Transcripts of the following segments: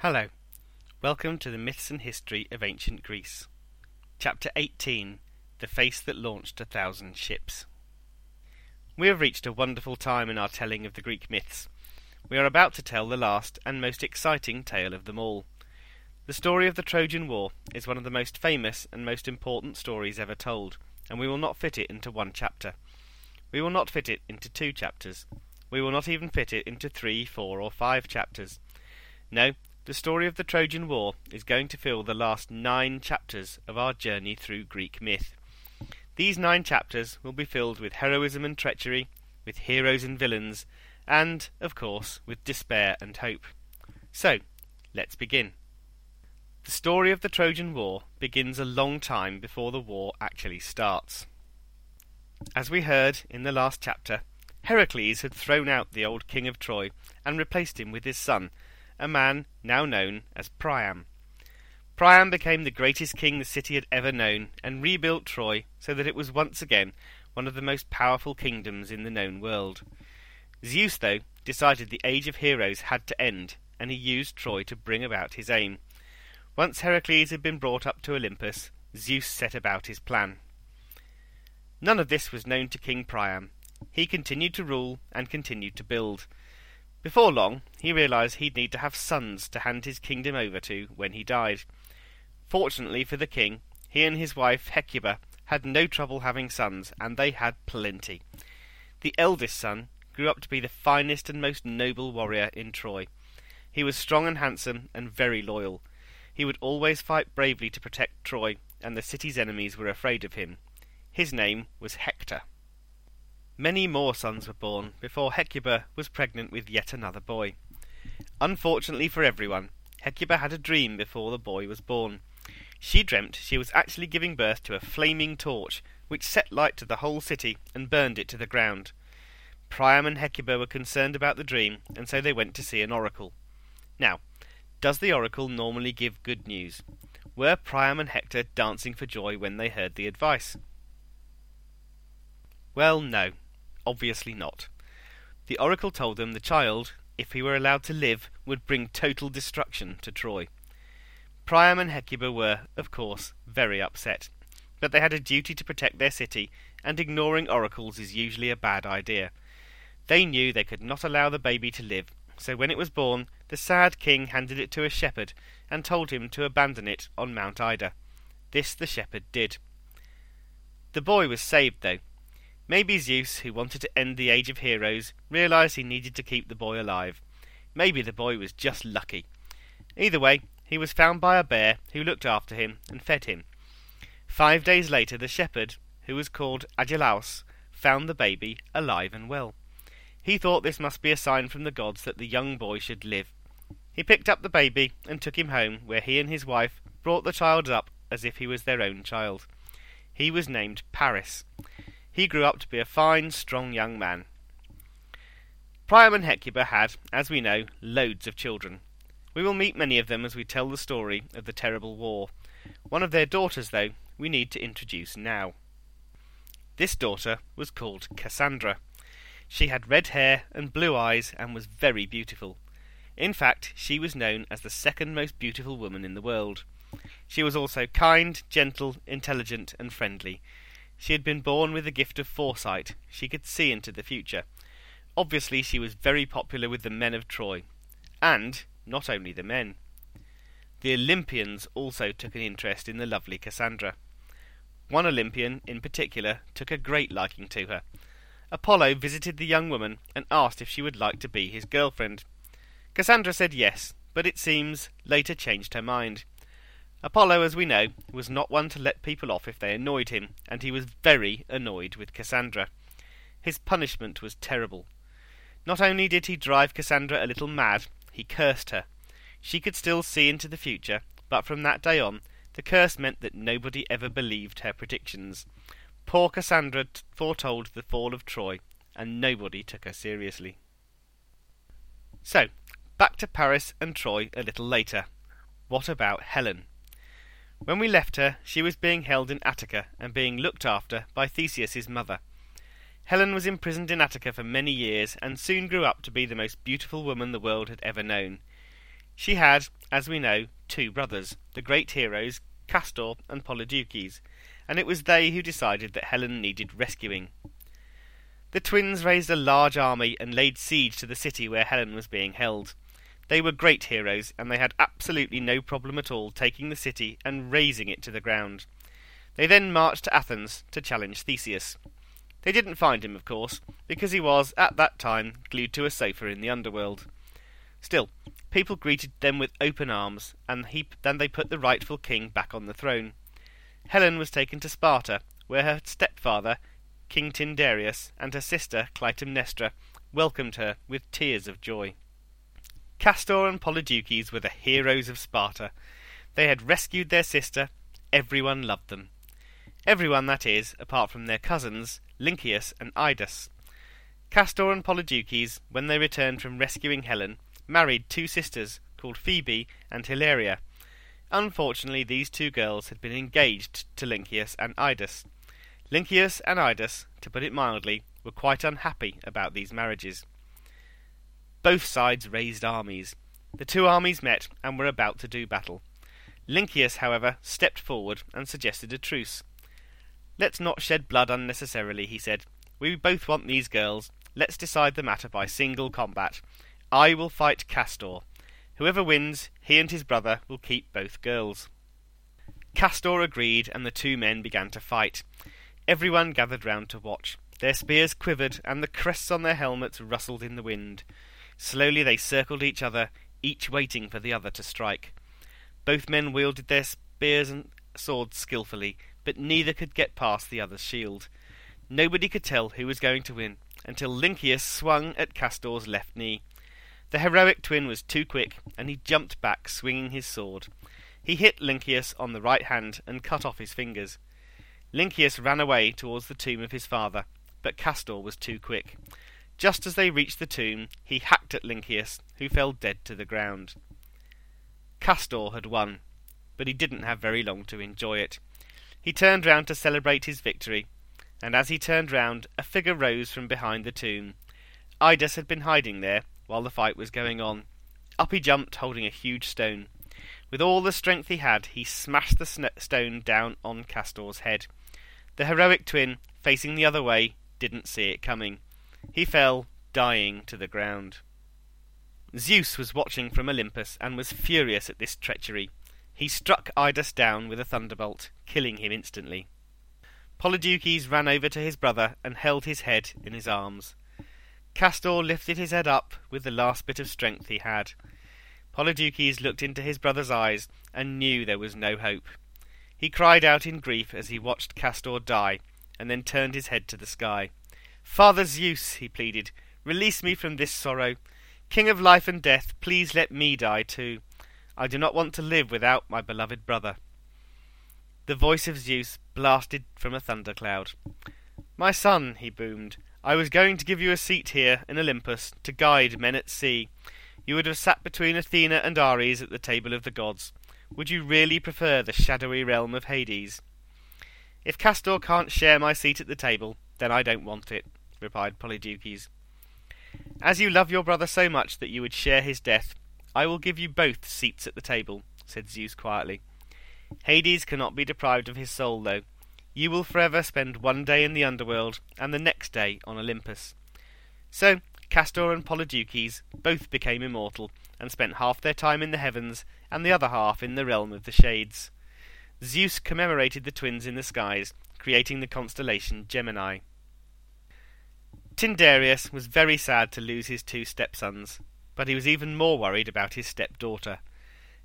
Hello. Welcome to the Myths and History of Ancient Greece. Chapter 18 The Face That Launched a Thousand Ships. We have reached a wonderful time in our telling of the Greek myths. We are about to tell the last and most exciting tale of them all. The story of the Trojan War is one of the most famous and most important stories ever told, and we will not fit it into one chapter. We will not fit it into two chapters. We will not even fit it into three, four, or five chapters. No, the story of the Trojan War is going to fill the last nine chapters of our journey through Greek myth. These nine chapters will be filled with heroism and treachery, with heroes and villains, and, of course, with despair and hope. So, let's begin. The story of the Trojan War begins a long time before the war actually starts. As we heard in the last chapter, Heracles had thrown out the old king of Troy and replaced him with his son, a man now known as Priam. Priam became the greatest king the city had ever known, and rebuilt Troy so that it was once again one of the most powerful kingdoms in the known world. Zeus, though, decided the age of heroes had to end, and he used Troy to bring about his aim. Once Heracles had been brought up to Olympus, Zeus set about his plan. None of this was known to King Priam. He continued to rule and continued to build. Before long, he realized he'd need to have sons to hand his kingdom over to when he died. Fortunately for the king, he and his wife Hecuba had no trouble having sons, and they had plenty. The eldest son grew up to be the finest and most noble warrior in Troy. He was strong and handsome, and very loyal. He would always fight bravely to protect Troy, and the city's enemies were afraid of him. His name was Hector. Many more sons were born before Hecuba was pregnant with yet another boy. Unfortunately for everyone, Hecuba had a dream before the boy was born. She dreamt she was actually giving birth to a flaming torch, which set light to the whole city and burned it to the ground. Priam and Hecuba were concerned about the dream, and so they went to see an oracle. Now, does the oracle normally give good news? Were Priam and Hector dancing for joy when they heard the advice? Well, no, obviously not. The oracle told them the child, if he were allowed to live, would bring total destruction to Troy. Priam and Hecuba were, of course, very upset, but they had a duty to protect their city, and ignoring oracles is usually a bad idea. They knew they could not allow the baby to live, so when it was born, the sad king handed it to a shepherd and told him to abandon it on Mount Ida. This the shepherd did. The boy was saved, though, Maybe Zeus, who wanted to end the age of heroes, realized he needed to keep the boy alive. Maybe the boy was just lucky. Either way, he was found by a bear who looked after him and fed him. Five days later, the shepherd, who was called Agelaus, found the baby alive and well. He thought this must be a sign from the gods that the young boy should live. He picked up the baby and took him home, where he and his wife brought the child up as if he was their own child. He was named Paris. He grew up to be a fine, strong young man. Priam and Hecuba had, as we know, loads of children. We will meet many of them as we tell the story of the terrible war. One of their daughters, though, we need to introduce now. This daughter was called Cassandra. She had red hair and blue eyes and was very beautiful. In fact, she was known as the second most beautiful woman in the world. She was also kind, gentle, intelligent, and friendly. She had been born with the gift of foresight. She could see into the future. Obviously, she was very popular with the men of Troy. And not only the men. The Olympians also took an interest in the lovely Cassandra. One Olympian, in particular, took a great liking to her. Apollo visited the young woman and asked if she would like to be his girlfriend. Cassandra said yes, but it seems later changed her mind. Apollo, as we know, was not one to let people off if they annoyed him, and he was very annoyed with Cassandra. His punishment was terrible. Not only did he drive Cassandra a little mad, he cursed her. She could still see into the future, but from that day on, the curse meant that nobody ever believed her predictions. Poor Cassandra foretold the fall of Troy, and nobody took her seriously. So, back to Paris and Troy a little later. What about Helen? When we left her, she was being held in Attica and being looked after by Theseus's mother. Helen was imprisoned in Attica for many years and soon grew up to be the most beautiful woman the world had ever known. She had, as we know, two brothers, the great heroes Castor and Polydeuces, and it was they who decided that Helen needed rescuing. The twins raised a large army and laid siege to the city where Helen was being held. They were great heroes, and they had absolutely no problem at all taking the city and razing it to the ground. They then marched to Athens to challenge Theseus. They didn't find him, of course, because he was, at that time, glued to a sofa in the underworld. Still, people greeted them with open arms, and he, then they put the rightful king back on the throne. Helen was taken to Sparta, where her stepfather, King Tyndareus, and her sister, Clytemnestra, welcomed her with tears of joy. Castor and Polydeuces were the heroes of Sparta. They had rescued their sister. Everyone loved them. Everyone, that is, apart from their cousins, Lynceus and Idas. Castor and Polydeuces, when they returned from rescuing Helen, married two sisters called Phoebe and Hilaria. Unfortunately, these two girls had been engaged to Lynceus and Idas. Lynceus and Idas, to put it mildly, were quite unhappy about these marriages. Both sides raised armies. The two armies met and were about to do battle. Lynceus, however, stepped forward and suggested a truce. Let's not shed blood unnecessarily, he said. We both want these girls. Let's decide the matter by single combat. I will fight Castor. Whoever wins, he and his brother will keep both girls. Castor agreed, and the two men began to fight. Everyone gathered round to watch. Their spears quivered, and the crests on their helmets rustled in the wind. Slowly they circled each other, each waiting for the other to strike. Both men wielded their spears and swords skilfully, but neither could get past the other's shield. Nobody could tell who was going to win until Lynceus swung at Castor's left knee. The heroic twin was too quick, and he jumped back, swinging his sword. He hit Lynceus on the right hand and cut off his fingers. Lynceus ran away towards the tomb of his father, but Castor was too quick. Just as they reached the tomb, he hacked at Lynceus, who fell dead to the ground. Castor had won, but he didn't have very long to enjoy it. He turned round to celebrate his victory, and as he turned round, a figure rose from behind the tomb. Idas had been hiding there while the fight was going on. Up he jumped, holding a huge stone. With all the strength he had, he smashed the stone down on Castor's head. The heroic twin, facing the other way, didn't see it coming. He fell, dying, to the ground. Zeus was watching from Olympus and was furious at this treachery. He struck Idas down with a thunderbolt, killing him instantly. Polydeuces ran over to his brother and held his head in his arms. Castor lifted his head up with the last bit of strength he had. Polydeuces looked into his brother's eyes and knew there was no hope. He cried out in grief as he watched Castor die, and then turned his head to the sky. Father Zeus, he pleaded, release me from this sorrow. King of life and death, please let me die too. I do not want to live without my beloved brother. The voice of Zeus blasted from a thundercloud. My son, he boomed, I was going to give you a seat here in Olympus to guide men at sea. You would have sat between Athena and Ares at the table of the gods. Would you really prefer the shadowy realm of Hades? If Castor can't share my seat at the table, then I don't want it replied Polydeuces. As you love your brother so much that you would share his death, I will give you both seats at the table, said Zeus quietly. Hades cannot be deprived of his soul, though. You will forever spend one day in the underworld and the next day on Olympus. So Castor and Polydeuces both became immortal and spent half their time in the heavens and the other half in the realm of the shades. Zeus commemorated the twins in the skies, creating the constellation Gemini. Tyndareus was very sad to lose his two stepsons, but he was even more worried about his stepdaughter.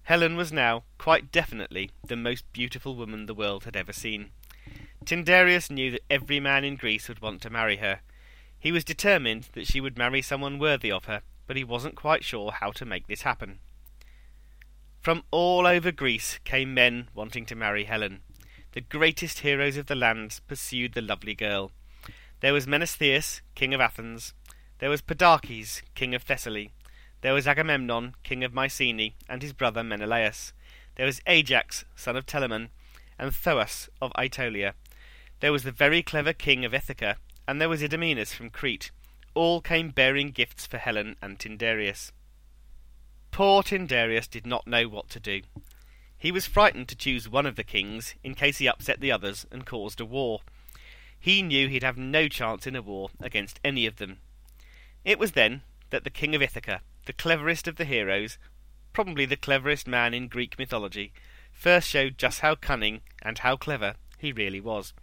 Helen was now, quite definitely, the most beautiful woman the world had ever seen. Tyndareus knew that every man in Greece would want to marry her. He was determined that she would marry someone worthy of her, but he wasn't quite sure how to make this happen. From all over Greece came men wanting to marry Helen. The greatest heroes of the land pursued the lovely girl. There was Menestheus, king of Athens. There was Podarces, king of Thessaly. There was Agamemnon, king of Mycenae, and his brother Menelaus. There was Ajax, son of Telamon, and Thoas of Aetolia. There was the very clever king of Ithaca, and there was Idomeneus from Crete. All came bearing gifts for Helen and Tyndareus. Poor Tyndareus did not know what to do. He was frightened to choose one of the kings in case he upset the others and caused a war. He knew he'd have no chance in a war against any of them. It was then that the king of Ithaca, the cleverest of the heroes, probably the cleverest man in Greek mythology, first showed just how cunning and how clever he really was.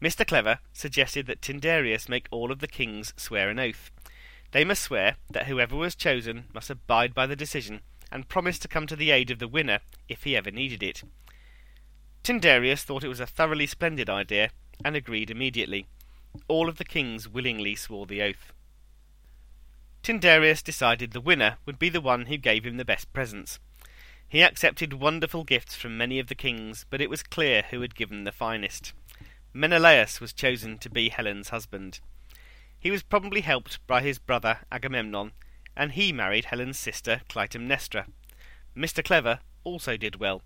Mr. Clever suggested that Tyndareus make all of the kings swear an oath. They must swear that whoever was chosen must abide by the decision and promise to come to the aid of the winner if he ever needed it. Tyndareus thought it was a thoroughly splendid idea and agreed immediately. All of the kings willingly swore the oath. Tyndareus decided the winner would be the one who gave him the best presents. He accepted wonderful gifts from many of the kings, but it was clear who had given the finest. Menelaus was chosen to be Helen's husband. He was probably helped by his brother Agamemnon, and he married Helen's sister Clytemnestra. Mr. Clever also did well.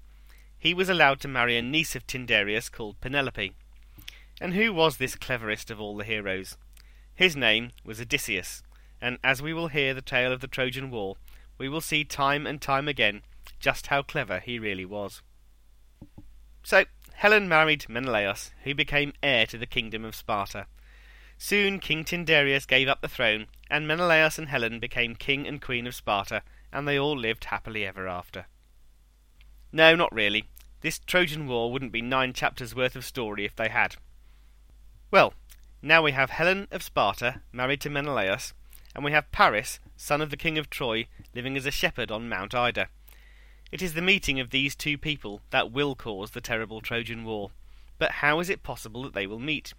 He was allowed to marry a niece of Tyndareus called Penelope. And who was this cleverest of all the heroes? His name was Odysseus, and as we will hear the tale of the Trojan War, we will see time and time again just how clever he really was. So, Helen married Menelaus, who became heir to the kingdom of Sparta. Soon King Tyndareus gave up the throne, and Menelaus and Helen became king and queen of Sparta, and they all lived happily ever after. No, not really. This Trojan War wouldn't be nine chapters worth of story if they had. Well, now we have Helen of Sparta married to Menelaus, and we have Paris, son of the king of Troy, living as a shepherd on Mount Ida. It is the meeting of these two people that will cause the terrible Trojan War. But how is it possible that they will meet?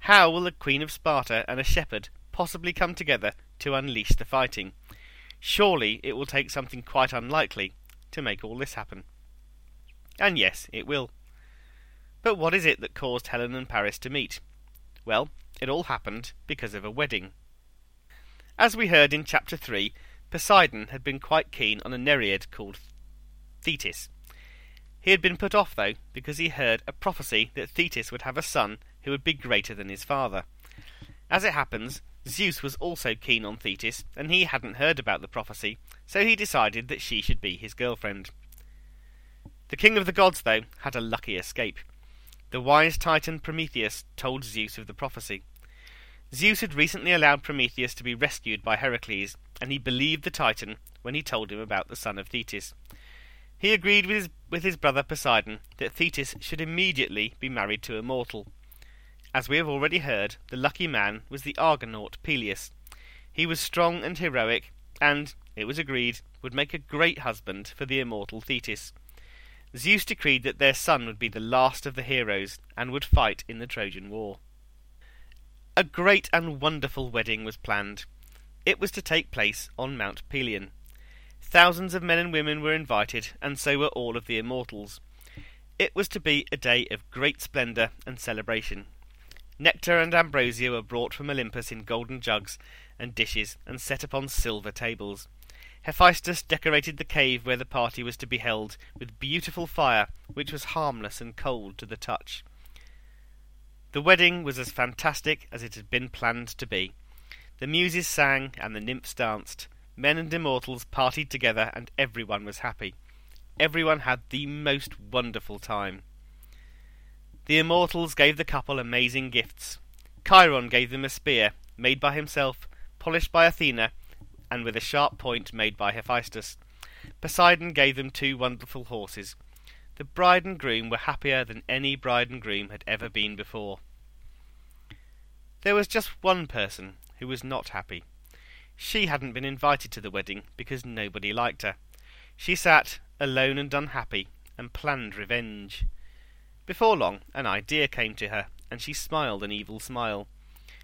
How will a queen of Sparta and a shepherd possibly come together to unleash the fighting? Surely it will take something quite unlikely to make all this happen. And yes, it will. But what is it that caused Helen and Paris to meet? Well, it all happened because of a wedding. As we heard in chapter 3, Poseidon had been quite keen on a Nereid called Thetis. He had been put off, though, because he heard a prophecy that Thetis would have a son who would be greater than his father. As it happens, Zeus was also keen on Thetis, and he hadn't heard about the prophecy, so he decided that she should be his girlfriend. The king of the gods, though, had a lucky escape. The wise titan Prometheus told Zeus of the prophecy. Zeus had recently allowed Prometheus to be rescued by Heracles, and he believed the titan when he told him about the son of Thetis. He agreed with his, with his brother Poseidon that Thetis should immediately be married to a mortal. As we have already heard, the lucky man was the Argonaut Peleus. He was strong and heroic, and, it was agreed, would make a great husband for the immortal Thetis. Zeus decreed that their son would be the last of the heroes, and would fight in the Trojan War. A great and wonderful wedding was planned. It was to take place on Mount Pelion. Thousands of men and women were invited, and so were all of the immortals. It was to be a day of great splendour and celebration. Nectar and ambrosia were brought from Olympus in golden jugs and dishes and set upon silver tables. Hephaestus decorated the cave where the party was to be held with beautiful fire, which was harmless and cold to the touch. The wedding was as fantastic as it had been planned to be. The muses sang and the nymphs danced. Men and immortals partied together, and everyone was happy. Everyone had the most wonderful time. The immortals gave the couple amazing gifts. Chiron gave them a spear, made by himself, polished by Athena, and with a sharp point made by Hephaestus. Poseidon gave them two wonderful horses. The bride and groom were happier than any bride and groom had ever been before. There was just one person who was not happy. She hadn't been invited to the wedding because nobody liked her. She sat, alone and unhappy, and planned revenge. Before long, an idea came to her, and she smiled an evil smile.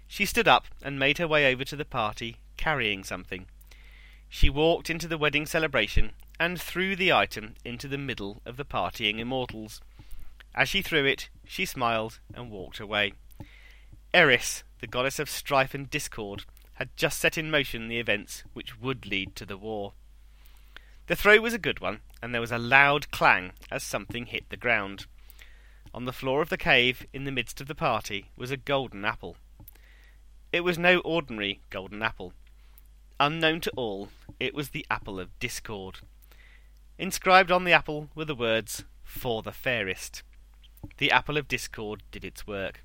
She stood up and made her way over to the party, carrying something. She walked into the wedding celebration and threw the item into the middle of the partying immortals. As she threw it, she smiled and walked away. Eris, the goddess of strife and discord, had just set in motion the events which would lead to the war. The throw was a good one, and there was a loud clang as something hit the ground. On the floor of the cave, in the midst of the party, was a golden apple. It was no ordinary golden apple. Unknown to all, it was the apple of discord. Inscribed on the apple were the words, For the fairest. The apple of discord did its work.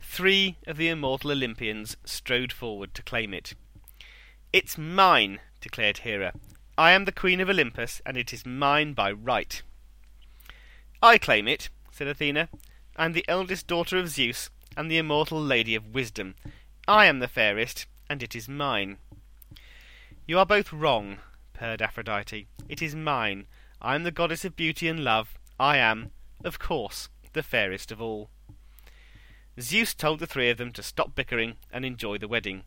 Three of the immortal Olympians strode forward to claim it. It's mine, declared Hera. I am the Queen of Olympus, and it is mine by right. I claim it, said Athena. I am the eldest daughter of Zeus, and the immortal Lady of Wisdom. I am the fairest, and it is mine. You are both wrong, purred Aphrodite. It is mine. I am the goddess of beauty and love. I am, of course, the fairest of all. Zeus told the three of them to stop bickering and enjoy the wedding.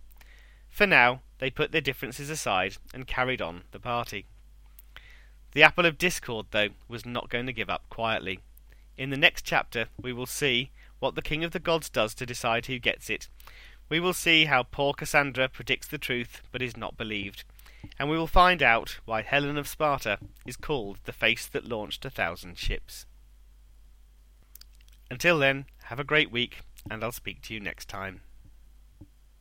For now, they put their differences aside and carried on the party. The apple of discord, though, was not going to give up quietly. In the next chapter, we will see what the king of the gods does to decide who gets it. We will see how poor Cassandra predicts the truth but is not believed. And we will find out why Helen of Sparta is called the face that launched a thousand ships. Until then, have a great week, and I'll speak to you next time.